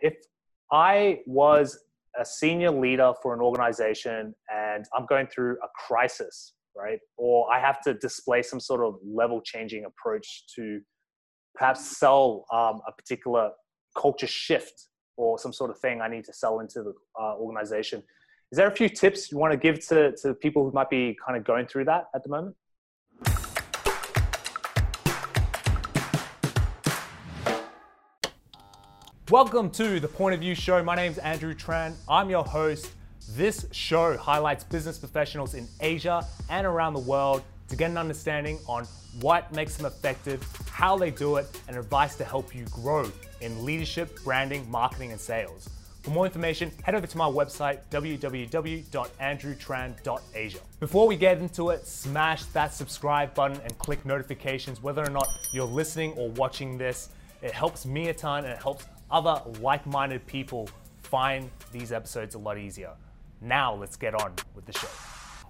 If I was a senior leader for an organization and I'm going through a crisis, right? Or I have to display some sort of level changing approach to perhaps sell um, a particular culture shift or some sort of thing I need to sell into the uh, organization. Is there a few tips you want to give to, to people who might be kind of going through that at the moment? Welcome to the Point of View Show. My name is Andrew Tran. I'm your host. This show highlights business professionals in Asia and around the world to get an understanding on what makes them effective, how they do it, and advice to help you grow in leadership, branding, marketing, and sales. For more information, head over to my website, www.andrewtran.asia. Before we get into it, smash that subscribe button and click notifications whether or not you're listening or watching this. It helps me a ton and it helps other like minded people find these episodes a lot easier. Now, let's get on with the show.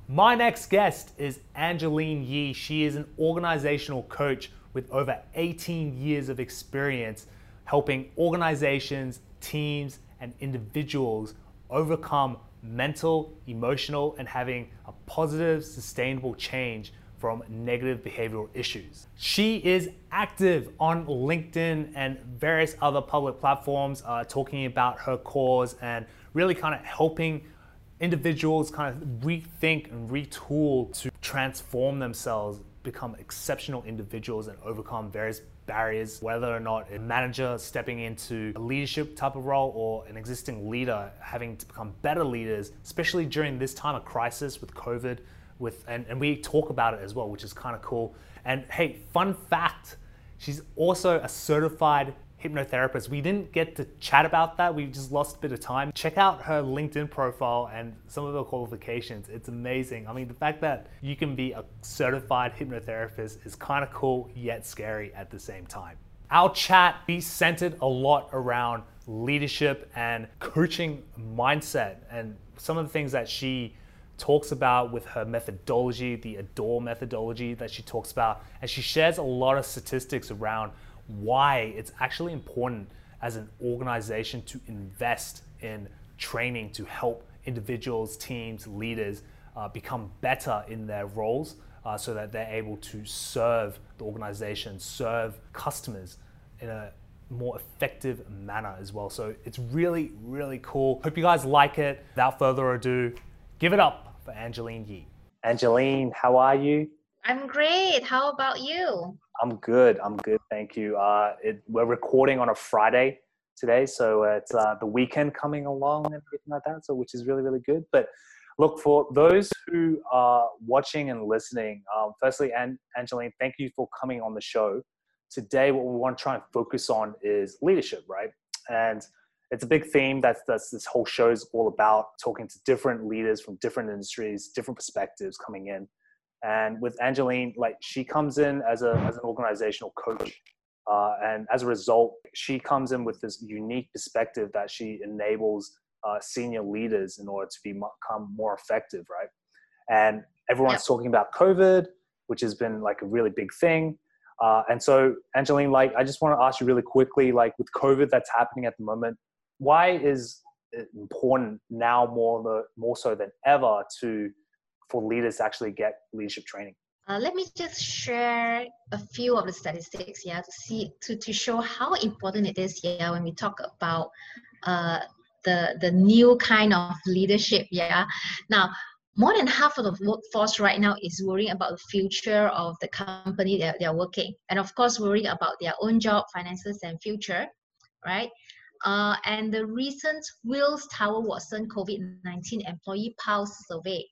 My next guest is Angeline Yee. She is an organizational coach with over 18 years of experience helping organizations, teams, and individuals overcome mental, emotional, and having a positive, sustainable change from negative behavioral issues. She is active on LinkedIn and various other public platforms, uh, talking about her cause and really kind of helping individuals kind of rethink and retool to transform themselves, become exceptional individuals, and overcome various barriers, whether or not a manager stepping into a leadership type of role or an existing leader having to become better leaders, especially during this time of crisis with COVID with and, and we talk about it as well, which is kind of cool. And hey, fun fact, she's also a certified hypnotherapist. We didn't get to chat about that. We just lost a bit of time. Check out her LinkedIn profile and some of her qualifications. It's amazing. I mean, the fact that you can be a certified hypnotherapist is kind of cool yet scary at the same time. Our chat be centered a lot around leadership and coaching mindset and some of the things that she talks about with her methodology, the ADORE methodology that she talks about, and she shares a lot of statistics around why it's actually important as an organization to invest in training to help individuals, teams, leaders uh, become better in their roles uh, so that they're able to serve the organization, serve customers in a more effective manner as well. So it's really, really cool. Hope you guys like it. Without further ado, give it up for Angeline Yee. Angeline, how are you? I'm great. How about you? I'm good. I'm good. Thank you. Uh, it, we're recording on a Friday today, so it's uh, the weekend coming along and everything like that. So, which is really, really good. But look for those who are watching and listening. Um, firstly, An- Angeline, thank you for coming on the show. Today, what we want to try and focus on is leadership, right? And it's a big theme that's, that's this whole show is all about talking to different leaders from different industries different perspectives coming in. And with angeline like she comes in as a as an organizational coach uh, and as a result she comes in with this unique perspective that she enables uh, senior leaders in order to become more effective right? And everyone's talking about covid which has been like a really big thing. Uh, and so angeline like i just want to ask you really quickly like with covid that's happening at the moment why is it important now more the, more so than ever to for leaders to actually get leadership training? Uh, let me just share a few of the statistics yeah to see to, to show how important it is yeah when we talk about uh, the the new kind of leadership yeah now more than half of the workforce right now is worrying about the future of the company that they're working and of course worrying about their own job finances and future right uh, and the recent Willis Tower Watson COVID-19 Employee Pulse survey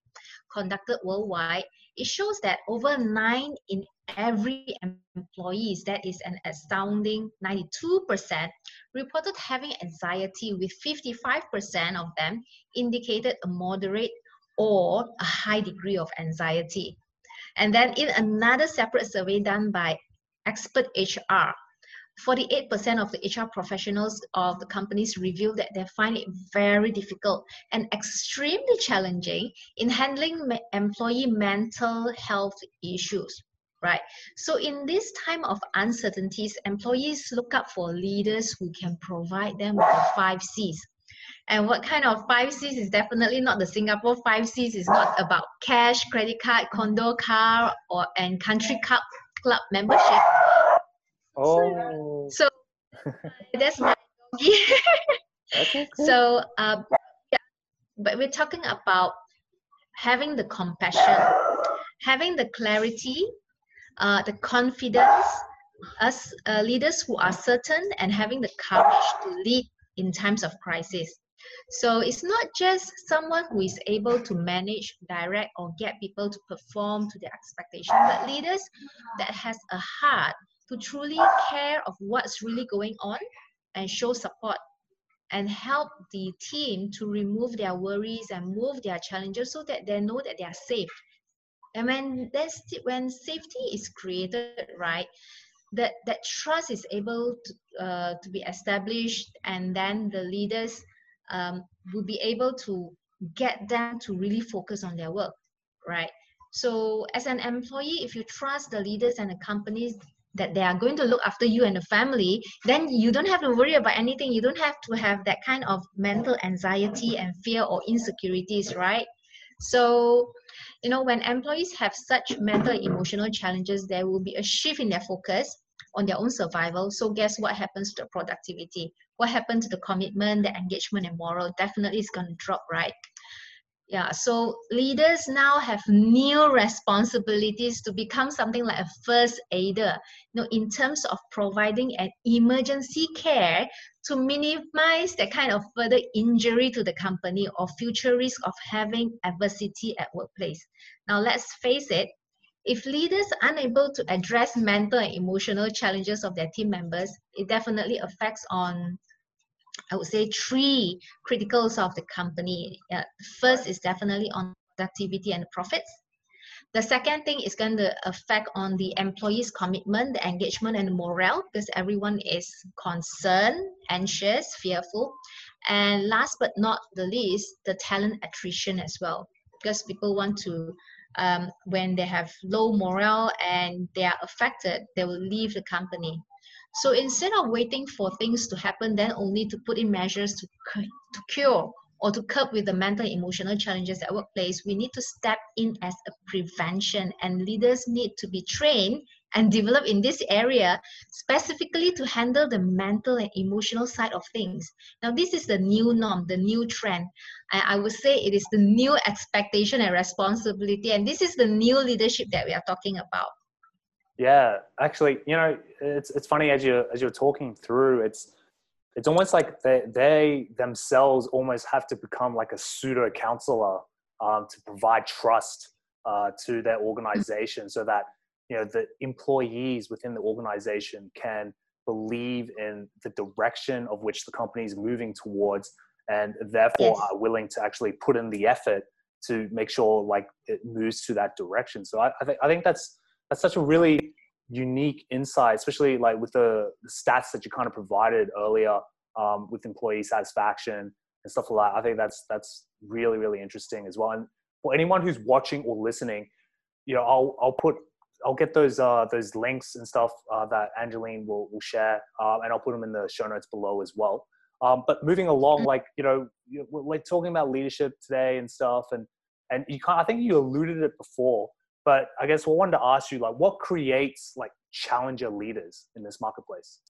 conducted worldwide, it shows that over nine in every employees, that is an astounding 92%, reported having anxiety with 55% of them indicated a moderate or a high degree of anxiety. And then in another separate survey done by Expert HR, 48% of the HR professionals of the companies revealed that they find it very difficult and extremely challenging in handling employee mental health issues, right? So in this time of uncertainties, employees look up for leaders who can provide them with the five C's. And what kind of five C's is definitely not the Singapore five C's. It's not about cash, credit card, condo, car, or and country club club membership. Oh. So that's my okay, cool. so um, yeah, but we're talking about having the compassion, having the clarity, uh, the confidence, us uh, leaders who are certain and having the courage to lead in times of crisis. So it's not just someone who is able to manage, direct, or get people to perform to their expectation, but leaders that has a heart to truly care of what's really going on and show support and help the team to remove their worries and move their challenges so that they know that they are safe. And when that's when safety is created, right, that that trust is able to, uh, to be established, and then the leaders um, will be able to get them to really focus on their work, right? So as an employee, if you trust the leaders and the companies that they are going to look after you and the family, then you don't have to worry about anything. You don't have to have that kind of mental anxiety and fear or insecurities, right? So, you know, when employees have such mental emotional challenges, there will be a shift in their focus on their own survival. So, guess what happens to the productivity? What happened to the commitment, the engagement, and moral? Definitely is going to drop, right? Yeah so leaders now have new responsibilities to become something like a first aider you know in terms of providing an emergency care to minimize that kind of further injury to the company or future risk of having adversity at workplace. Now let's face it if leaders are unable to address mental and emotional challenges of their team members it definitely affects on I would say three criticals of the company. Uh, first is definitely on productivity and profits. The second thing is going to affect on the employees' commitment, the engagement, and the morale because everyone is concerned, anxious, fearful. And last but not the least, the talent attrition as well because people want to, um, when they have low morale and they are affected, they will leave the company. So instead of waiting for things to happen, then only to put in measures to, to cure or to cope with the mental emotional challenges at workplace, we need to step in as a prevention and leaders need to be trained and develop in this area specifically to handle the mental and emotional side of things. Now, this is the new norm, the new trend. And I would say it is the new expectation and responsibility. And this is the new leadership that we are talking about. Yeah, actually, you know, it's it's funny as you as you're talking through, it's it's almost like they they themselves almost have to become like a pseudo counselor um, to provide trust uh, to their organization, so that you know the employees within the organization can believe in the direction of which the company is moving towards, and therefore yes. are willing to actually put in the effort to make sure like it moves to that direction. So I, I think I think that's that's such a really unique insight, especially like with the, the stats that you kind of provided earlier um, with employee satisfaction and stuff like that. I think that's that's really really interesting as well. And for anyone who's watching or listening, you know, I'll I'll put I'll get those uh, those links and stuff uh, that Angeline will will share, um, and I'll put them in the show notes below as well. Um, but moving along, mm. like you know, we're talking about leadership today and stuff, and and you can't, I think you alluded it before, but I guess I wanted to ask you, like, what creates like challenger leaders in this marketplace?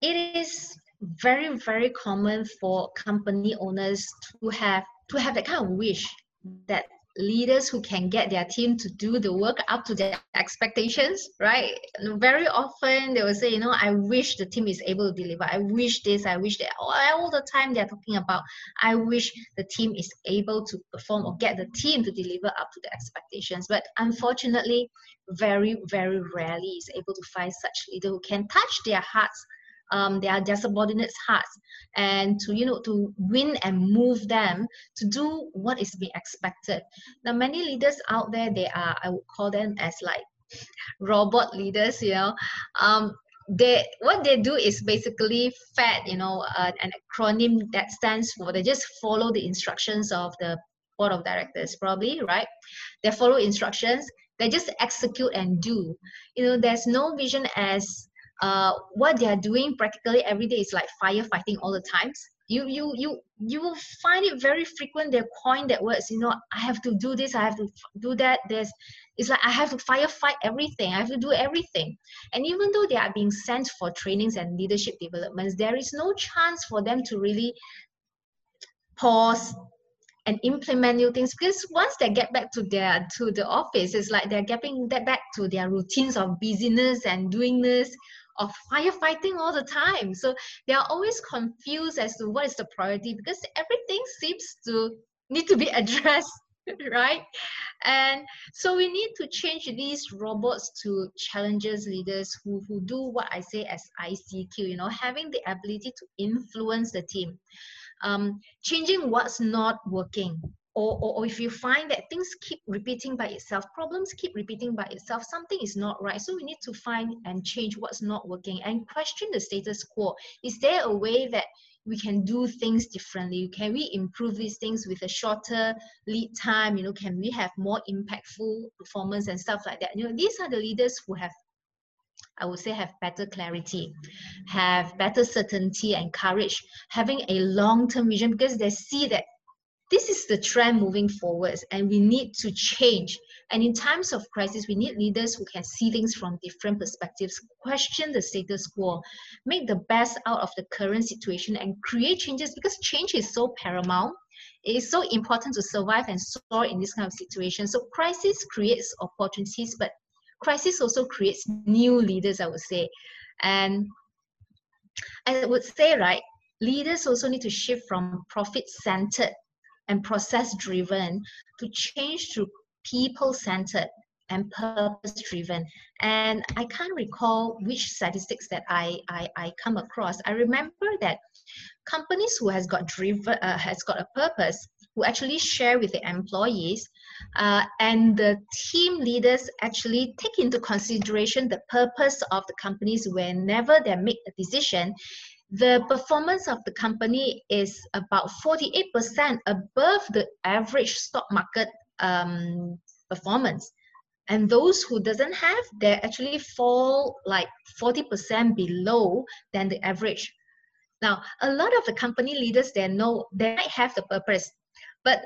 It is very, very common for company owners to have to have that kind of wish that leaders who can get their team to do the work up to their expectations, right? Very often they will say, you know, I wish the team is able to deliver. I wish this, I wish that. All the time they're talking about, I wish the team is able to perform or get the team to deliver up to the expectations. But unfortunately, very, very rarely is able to find such leader who can touch their hearts um, their, their subordinates' hearts and to you know to win and move them to do what is being expected. Now, many leaders out there, they are I would call them as like robot leaders. You know, um, they what they do is basically fed you know uh, an acronym that stands for they just follow the instructions of the board of directors probably right they follow instructions They just execute and do. You know, there's no vision as uh, what they are doing practically every day is like firefighting all the times. You you you you will find it very frequent. They coin that words. You know, I have to do this. I have to do that. There's, it's like I have to firefight everything. I have to do everything. And even though they are being sent for trainings and leadership developments, there is no chance for them to really pause and implement new things because once they get back to their to the office it's like they're getting back to their routines of busyness and doing this of firefighting all the time. So they are always confused as to what is the priority because everything seems to need to be addressed right? And so we need to change these robots to challenger leaders who, who do what i say as icq you know having the ability to influence the team. Um, changing what's not working or, or, or, if you find that things keep repeating by itself problems keep repeating by itself something is not right. So we need to find and change what's not working and question the status quo. Is there a way that we can do things differently? Can we improve these things with a shorter lead time? You know can we have more impactful performance and stuff like that? You know these are the leaders who have I would say have better clarity, have better certainty and courage, having a long-term vision because they see that this is the trend moving forwards and we need to change. And in times of crisis, we need leaders who can see things from different perspectives, question the status quo, make the best out of the current situation and create changes because change is so paramount. It is so important to survive and soar in this kind of situation. So crisis creates opportunities, but crisis also creates new leaders, I would say. And I would say, right, leaders also need to shift from profit centered and process driven to change to people centered and purpose driven and i can't recall which statistics that I, I i come across. I remember that companies who has got driven uh, has got a purpose who actually share with the employees uh, and the team leaders actually take into consideration the purpose of the companies whenever they make a decision the performance of the company is about 48% above the average stock market um, performance. And those who doesn't have they actually fall like 40% below than the average. Now a lot of the company leaders they know they might have the purpose but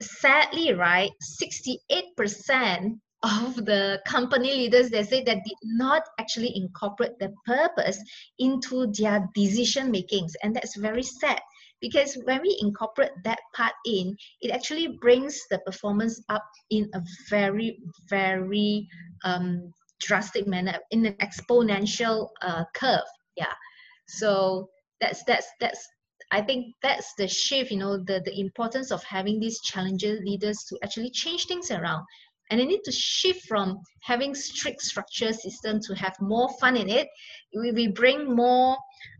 sadly, right, 68% of the company leaders they say that did not actually incorporate the purpose into their decision makings. And that's very sad because when we incorporate that part in it actually brings the performance up in a very very um, drastic manner in an exponential uh, curve. Yeah. So that's that's that's I think that's the shift, you know, the, the importance of having these challenger leaders to actually change things around. And they need to shift from having strict structure system to have more fun in it. We, we bring more,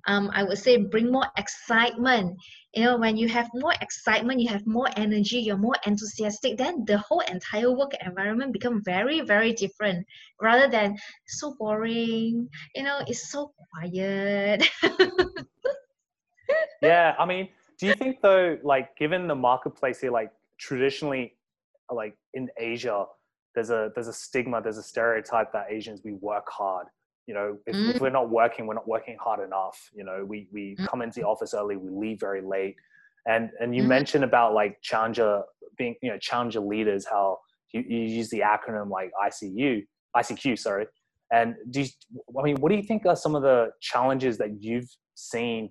um, I would say, bring more excitement. You know, when you have more excitement, you have more energy, you're more enthusiastic, then the whole entire work environment become very, very different rather than so boring, you know, it's so quiet. yeah, I mean, do you think though, like, given the marketplace here, like traditionally, like in Asia, there's a there's a stigma, there's a stereotype that Asians we work hard. You know, if, mm. if we're not working, we're not working hard enough. You know, we we mm. come into the office early, we leave very late. And and you mm. mentioned about like challenger being, you know, challenger leaders, how you, you use the acronym like ICU, ICQ, sorry. And do you, I mean, what do you think are some of the challenges that you've seen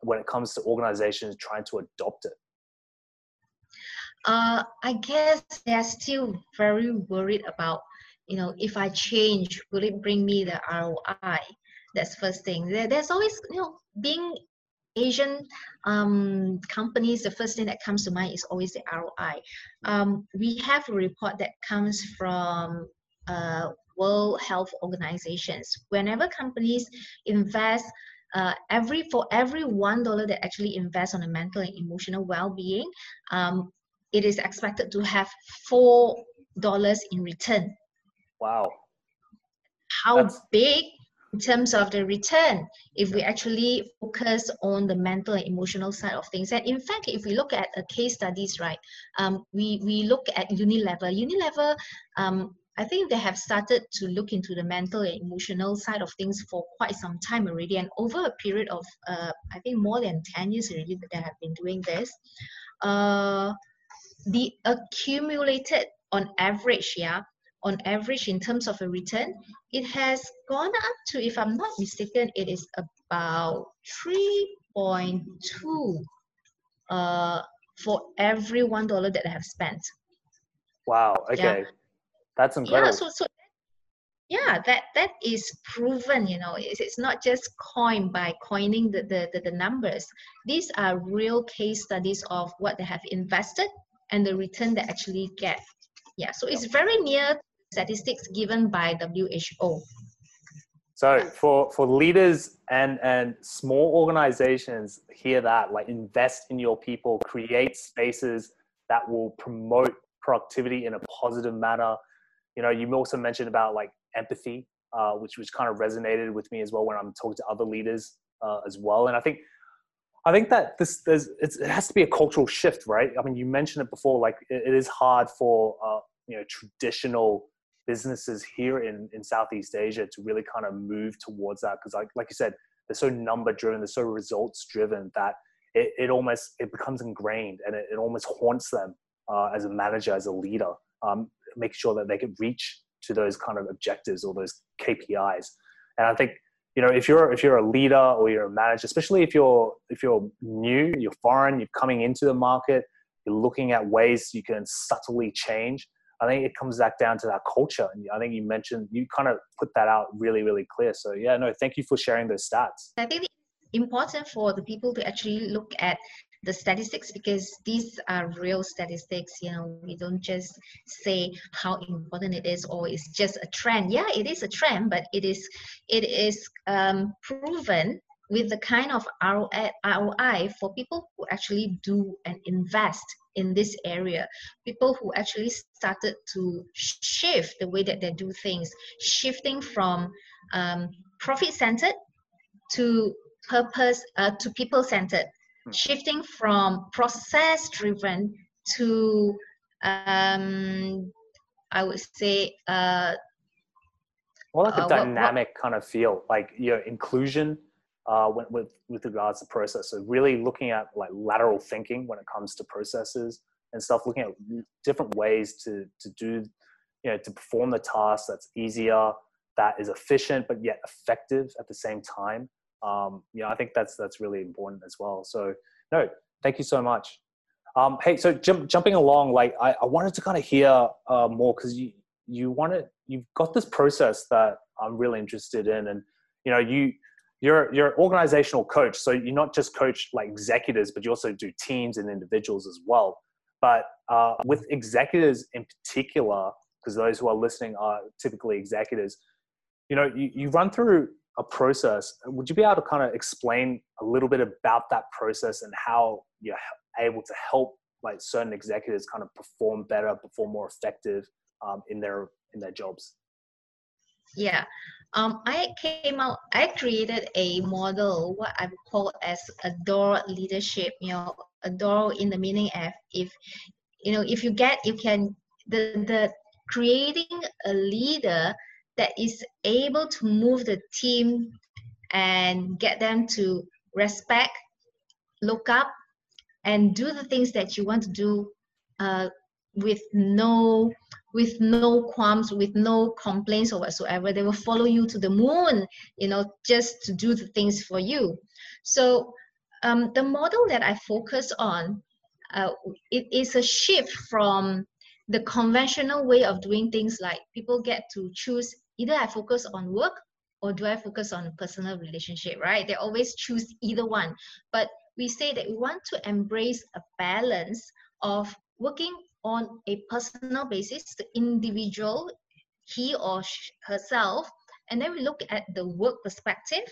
when it comes to organizations trying to adopt it? Uh, I guess they're still very worried about, you know, if I change, will it bring me the ROI? That's first thing. there's always, you know, being Asian um, companies, the first thing that comes to mind is always the ROI. Um, we have a report that comes from uh, World Health Organizations. Whenever companies invest uh, every for every one dollar that actually invest on a mental and emotional well-being, um, it is expected to have four dollars in return. Wow. How That's... big in terms of the return if we actually focus on the mental and emotional side of things and in fact if we look at a case studies right um, we we look at unilever unilever um, I think they have started to look into the mental and emotional side of things for quite some time already. And over a period of, uh, I think, more than 10 years already that they have been doing this, uh, the accumulated on average, yeah, on average in terms of a return, it has gone up to, if I'm not mistaken, it is about 3.2 uh, for every one dollar that I have spent. Wow. Okay. Yeah. That's incredible. Yeah. So, so yeah, that that is proven. You know, it's, it's not just coined by coining the, the, the, the numbers. These are real case studies of what they have invested and the return they actually get. Yeah. So it's very near statistics given by WHO. So for, for leaders and, and small organizations, hear that, like invest in your people, create spaces that will promote productivity in a positive manner. You know, you also mentioned about like empathy, uh, which which kind of resonated with me as well when I'm talking to other leaders uh, as well. And I think I think that this there's it has to be a cultural shift, right? I mean, you mentioned it before, like it, it is hard for uh, you know traditional businesses here in, in Southeast Asia to really kind of move towards that. Because like, like you said, they're so number driven, they're so results driven that it, it almost, it becomes ingrained and it, it almost haunts them uh, as a manager, as a leader, um, making sure that they can reach to those kind of objectives or those KPIs. And I think, you know, if you're, if you're a leader or you're a manager, especially if you're, if you're new, you're foreign, you're coming into the market, you're looking at ways you can subtly change I think it comes back down to that culture. And I think you mentioned, you kind of put that out really, really clear. So, yeah, no, thank you for sharing those stats. I think it's important for the people to actually look at the statistics because these are real statistics you know we don't just say how important it is or it's just a trend yeah it is a trend but it is it is um, proven with the kind of ROI for people who actually do and invest in this area. People who actually started to shift the way that they do things, shifting from um, profit centered to purpose uh, to people centered. Shifting from process driven to um, I would say uh, more like a uh, dynamic what, what, kind of feel, like your know, inclusion uh, with, with, with regards to process. So really looking at like lateral thinking when it comes to processes and stuff, looking at different ways to, to do, you know, to perform the task that's easier, that is efficient, but yet effective at the same time. Um, you know, I think that's, that's really important as well. So no, thank you so much. Um, hey, so jump, jumping along, like I, I wanted to kind of hear uh, more because you, you wanted, you've got this process that I'm really interested in and, you know, you, you're you're an organizational coach so you're not just coach like executives but you also do teams and individuals as well but uh, with executives in particular because those who are listening are typically executives you know you, you run through a process. Would you be able to kind of explain a little bit about that process and how you're able to help like certain executives kind of perform better perform more effective um, in their in their jobs? Yeah. Um, I came out, I created a model, what I call as adore leadership, you know, adore in the meaning of if, you know, if you get, you can, the, the creating a leader that is able to move the team and get them to respect, look up, and do the things that you want to do uh, with no with no qualms, with no complaints or whatsoever. They will follow you to the moon, you know, just to do the things for you. So um, the model that I focus on, uh, it is a shift from the conventional way of doing things like people get to choose either I focus on work or do I focus on personal relationship, right? They always choose either one. But we say that we want to embrace a balance of working on a personal basis, the individual, he or herself, and then we look at the work perspective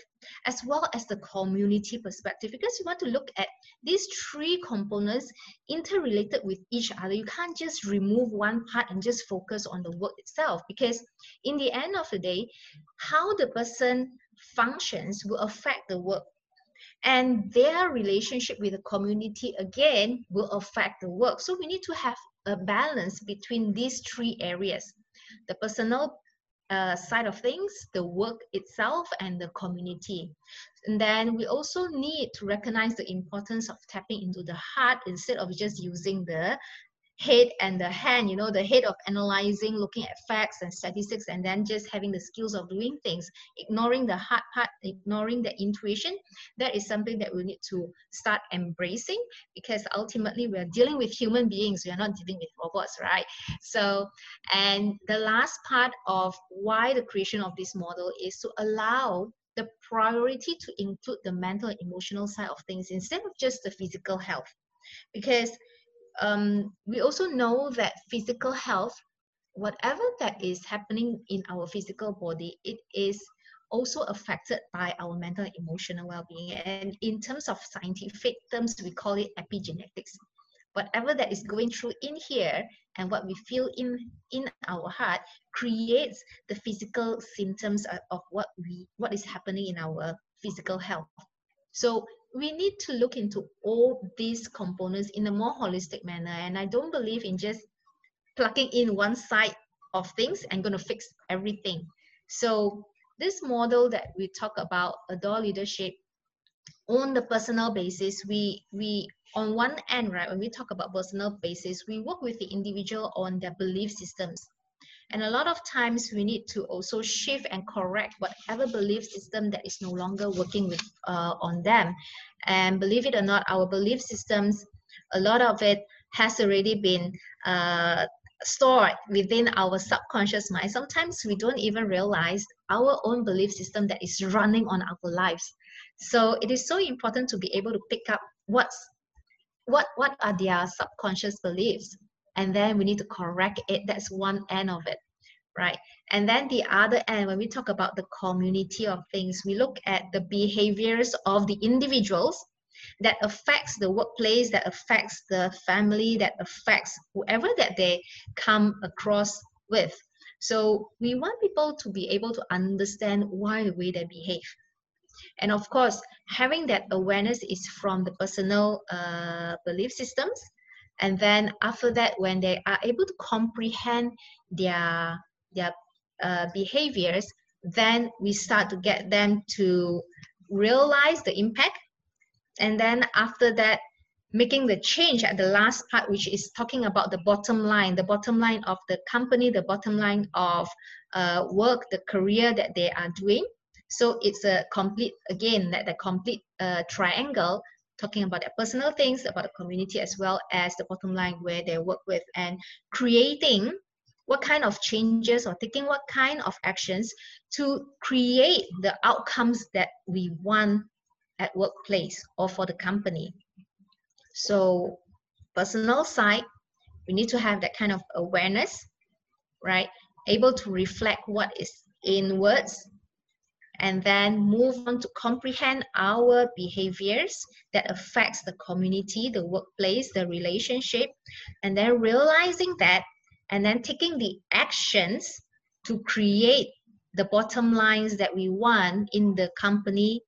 as well as the community perspective because you want to look at these three components interrelated with each other. You can't just remove one part and just focus on the work itself because in the end of the day, how the person functions will affect the work and their relationship with the community again will affect the work so we need to have a balance between these three areas the personal uh, side of things, the work itself, and the community. And then we also need to recognize the importance of tapping into the heart instead of just using the head and the hand, you know, the head of analyzing, looking at facts and statistics, and then just having the skills of doing things, ignoring the hard part, ignoring the intuition. That is something that we need to start embracing because ultimately we are dealing with human beings. We are not dealing with robots, right? So, and the last part of why the creation of this model is to allow the priority to include the mental and emotional side of things instead of just the physical health because um, we also know that physical health, whatever that is happening in our physical body, it is also affected by our mental and emotional well-being. And in terms of scientific terms, we call it epigenetics. Whatever that is going through in here and what we feel in in our heart creates the physical symptoms of what we what is happening in our physical health. So we need to look into all these components in a more holistic manner. And I don't believe in just plugging in one side of things and going to fix everything. So this model that we talk about, adore leadership, on the personal basis, we we on one end, right, when we talk about personal basis, we work with the individual on their belief systems. And a lot of times we need to also shift and correct whatever belief system that is no longer working with uh, on them. And believe it or not, our belief systems, a lot of it has already been uh, stored within our subconscious mind. Sometimes we don't even realize our own belief system that is running on our lives. So it is so important to be able to pick up what's what what are their subconscious beliefs and then we need to correct it. That's one end of it right? And then the other end when we talk about the community of things we look at the behaviors of the individuals that affects the workplace that affects the family that affects whoever that they come across with. So we want people to be able to understand why the way they behave. And of course having that awareness is from the personal uh, belief systems and then after that when they are able to comprehend their their uh, behaviors then we start to get them to realize the impact. And then after that making the change at the last part which is talking about the bottom line the bottom line of the company the bottom line of uh, work the career that they are doing. So it's a complete again that the complete uh, triangle talking about their personal things, about the community, as well as the bottom line where they work with, and creating what kind of changes or taking what kind of actions to create the outcomes that we want at workplace or for the company. So personal side, we need to have that kind of awareness, right? Able to reflect what is in words and then move on to comprehend our behaviors that affects the community, the workplace, the relationship, and then realizing that and then taking the actions to create the bottom lines that we want in the company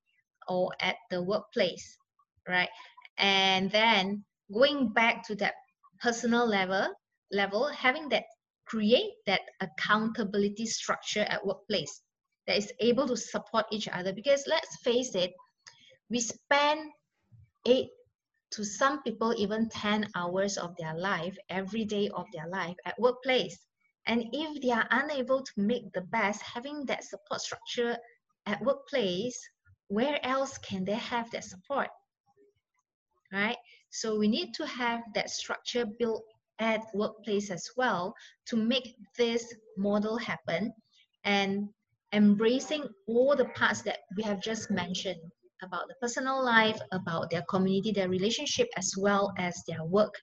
or at the workplace, right? And then going back to that personal level, level, having that create that accountability structure at workplace that is able to support each other. Because let's face it we spend eight to some people even 10 hours of their life every day of their life at workplace. And if they are unable to make the best having that support structure at workplace where else can they have that support right? So we need to have that structure built at workplace as well to make this model happen. And embracing all the parts that we have just mentioned about the personal life, about their community, their relationship, as well as their work.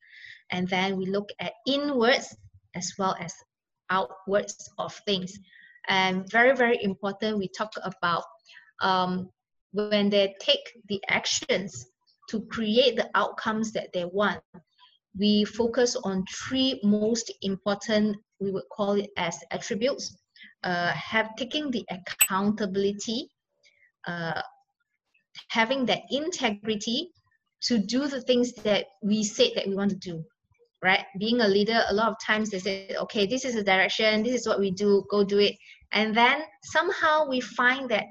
And then we look at inwards as well as outwards of things. And very, very important, we talk about um, when they take the actions to create the outcomes that they want. We focus on three most important, we would call it as attributes uh, have taking the accountability, uh, having that integrity to do the things that we said that we want to do. right? Being a leader, a lot of times they say, okay, this is the direction, this is what we do, go do it. And then somehow we find that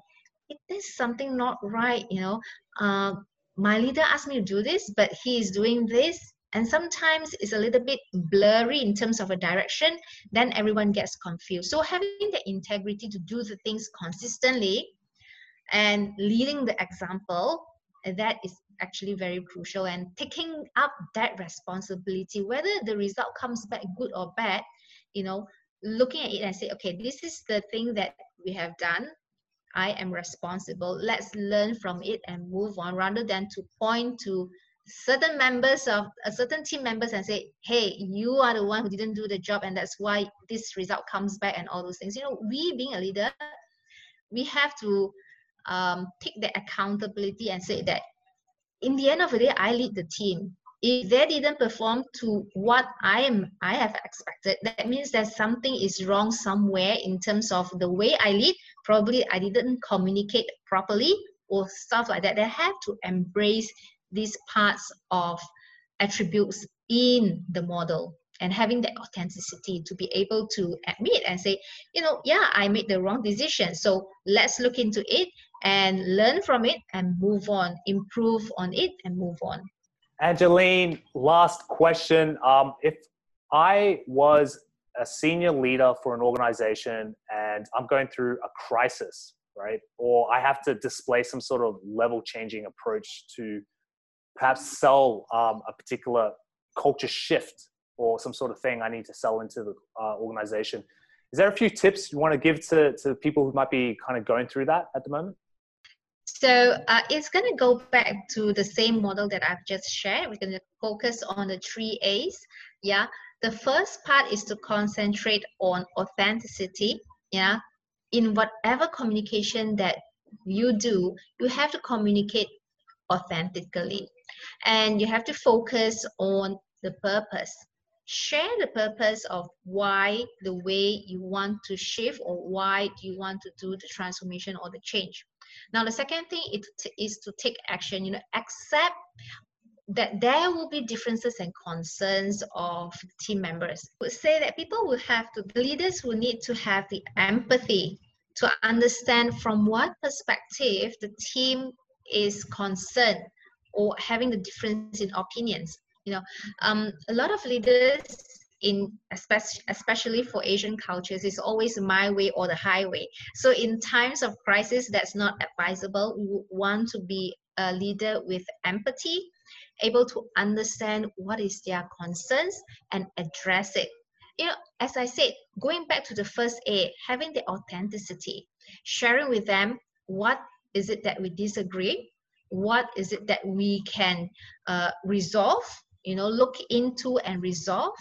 it is something not right, you know. Uh, my leader asked me to do this, but he is doing this. And sometimes it's a little bit blurry in terms of a direction, then everyone gets confused. So having the integrity to do the things consistently and leading the example, that is actually very crucial. And taking up that responsibility whether the result comes back good or bad you know looking at it and say okay this is the thing that we have done. I am responsible. Let's learn from it and move on rather than to point to certain members of a certain team members and say hey you are the one who didn't do the job and that's why this result comes back and all those things you know we being a leader we have to um, take the accountability and say that in the end of the day, I lead the team. If they didn't perform to what I am, I have expected, that means that something is wrong somewhere in terms of the way I lead. Probably I didn't communicate properly or stuff like that. They have to embrace these parts of attributes in the model and having that authenticity to be able to admit and say, you know, yeah, I made the wrong decision. So let's look into it and learn from it and move on, improve on it and move on. Angeline, last question. Um, if I was a senior leader for an organization and I'm going through a crisis, right? Or I have to display some sort of level changing approach to perhaps sell um, a particular culture shift or some sort of thing I need to sell into the uh, organization. Is there a few tips you want to give to, to people who might be kind of going through that at the moment? So uh, it's going to go back to the same model that I've just shared. We're going to focus on the three A's. Yeah. The first part is to concentrate on authenticity. Yeah. In whatever communication that you do, you have to communicate authentically. And you have to focus on the purpose. Share the purpose of why the way you want to shift or why do you want to do the transformation or the change now, the second thing is to take action, you know, accept that there will be differences and concerns of team members. I would say that people will have to, the leaders will need to have the empathy to understand from what perspective the team is concerned or having the difference in opinions. You know, um, a lot of leaders in especially especially for asian cultures is always my way or the highway so in times of crisis that's not advisable we want to be a leader with empathy able to understand what is their concerns and address it you know as i said going back to the first a having the authenticity sharing with them what is it that we disagree what is it that we can uh, resolve you know look into and resolve.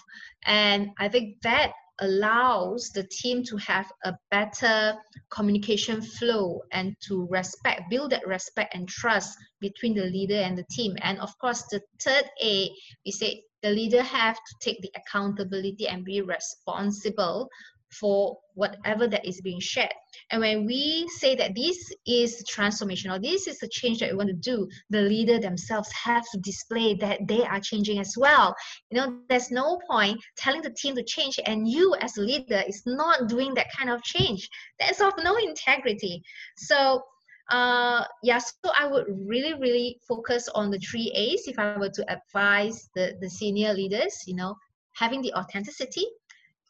And i think that allows the team to have a better communication flow and to respect build that respect and trust between the leader and the team. And of course the third a we say the leader have to take the accountability and be responsible for whatever that is being shared. And when we say that this is transformational, this is the change that we want to do, the leader themselves have to display that they are changing as well. You know, there's no point telling the team to change and you as a leader is not doing that kind of change. That's of no integrity. So uh yeah so i would really really focus on the three a's if i were to advise the the senior leaders you know having the authenticity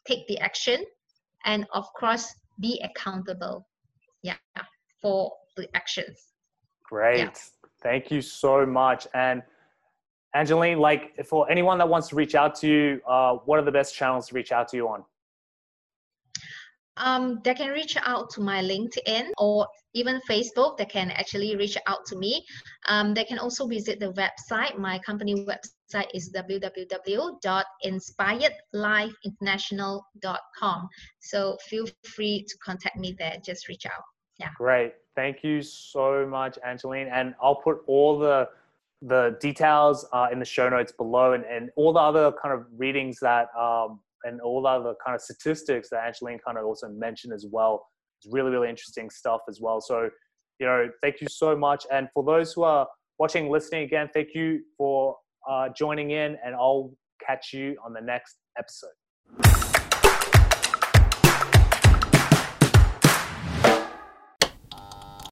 take the action and of course be accountable yeah for the actions great yeah. thank you so much and angeline like for anyone that wants to reach out to you uh, what are the best channels to reach out to you on um, they can reach out to my LinkedIn or even Facebook. They can actually reach out to me. Um, they can also visit the website. My company website is www.inspiredlifeinternational.com. So feel free to contact me there. Just reach out. Yeah. Great. Thank you so much, Angeline. And I'll put all the the details uh, in the show notes below and, and all the other kind of readings that um, and all the other kind of statistics that Angeline kind of also mentioned as well. It's really, really interesting stuff as well. So, you know, thank you so much. And for those who are watching, listening again, thank you for uh, joining in. And I'll catch you on the next episode.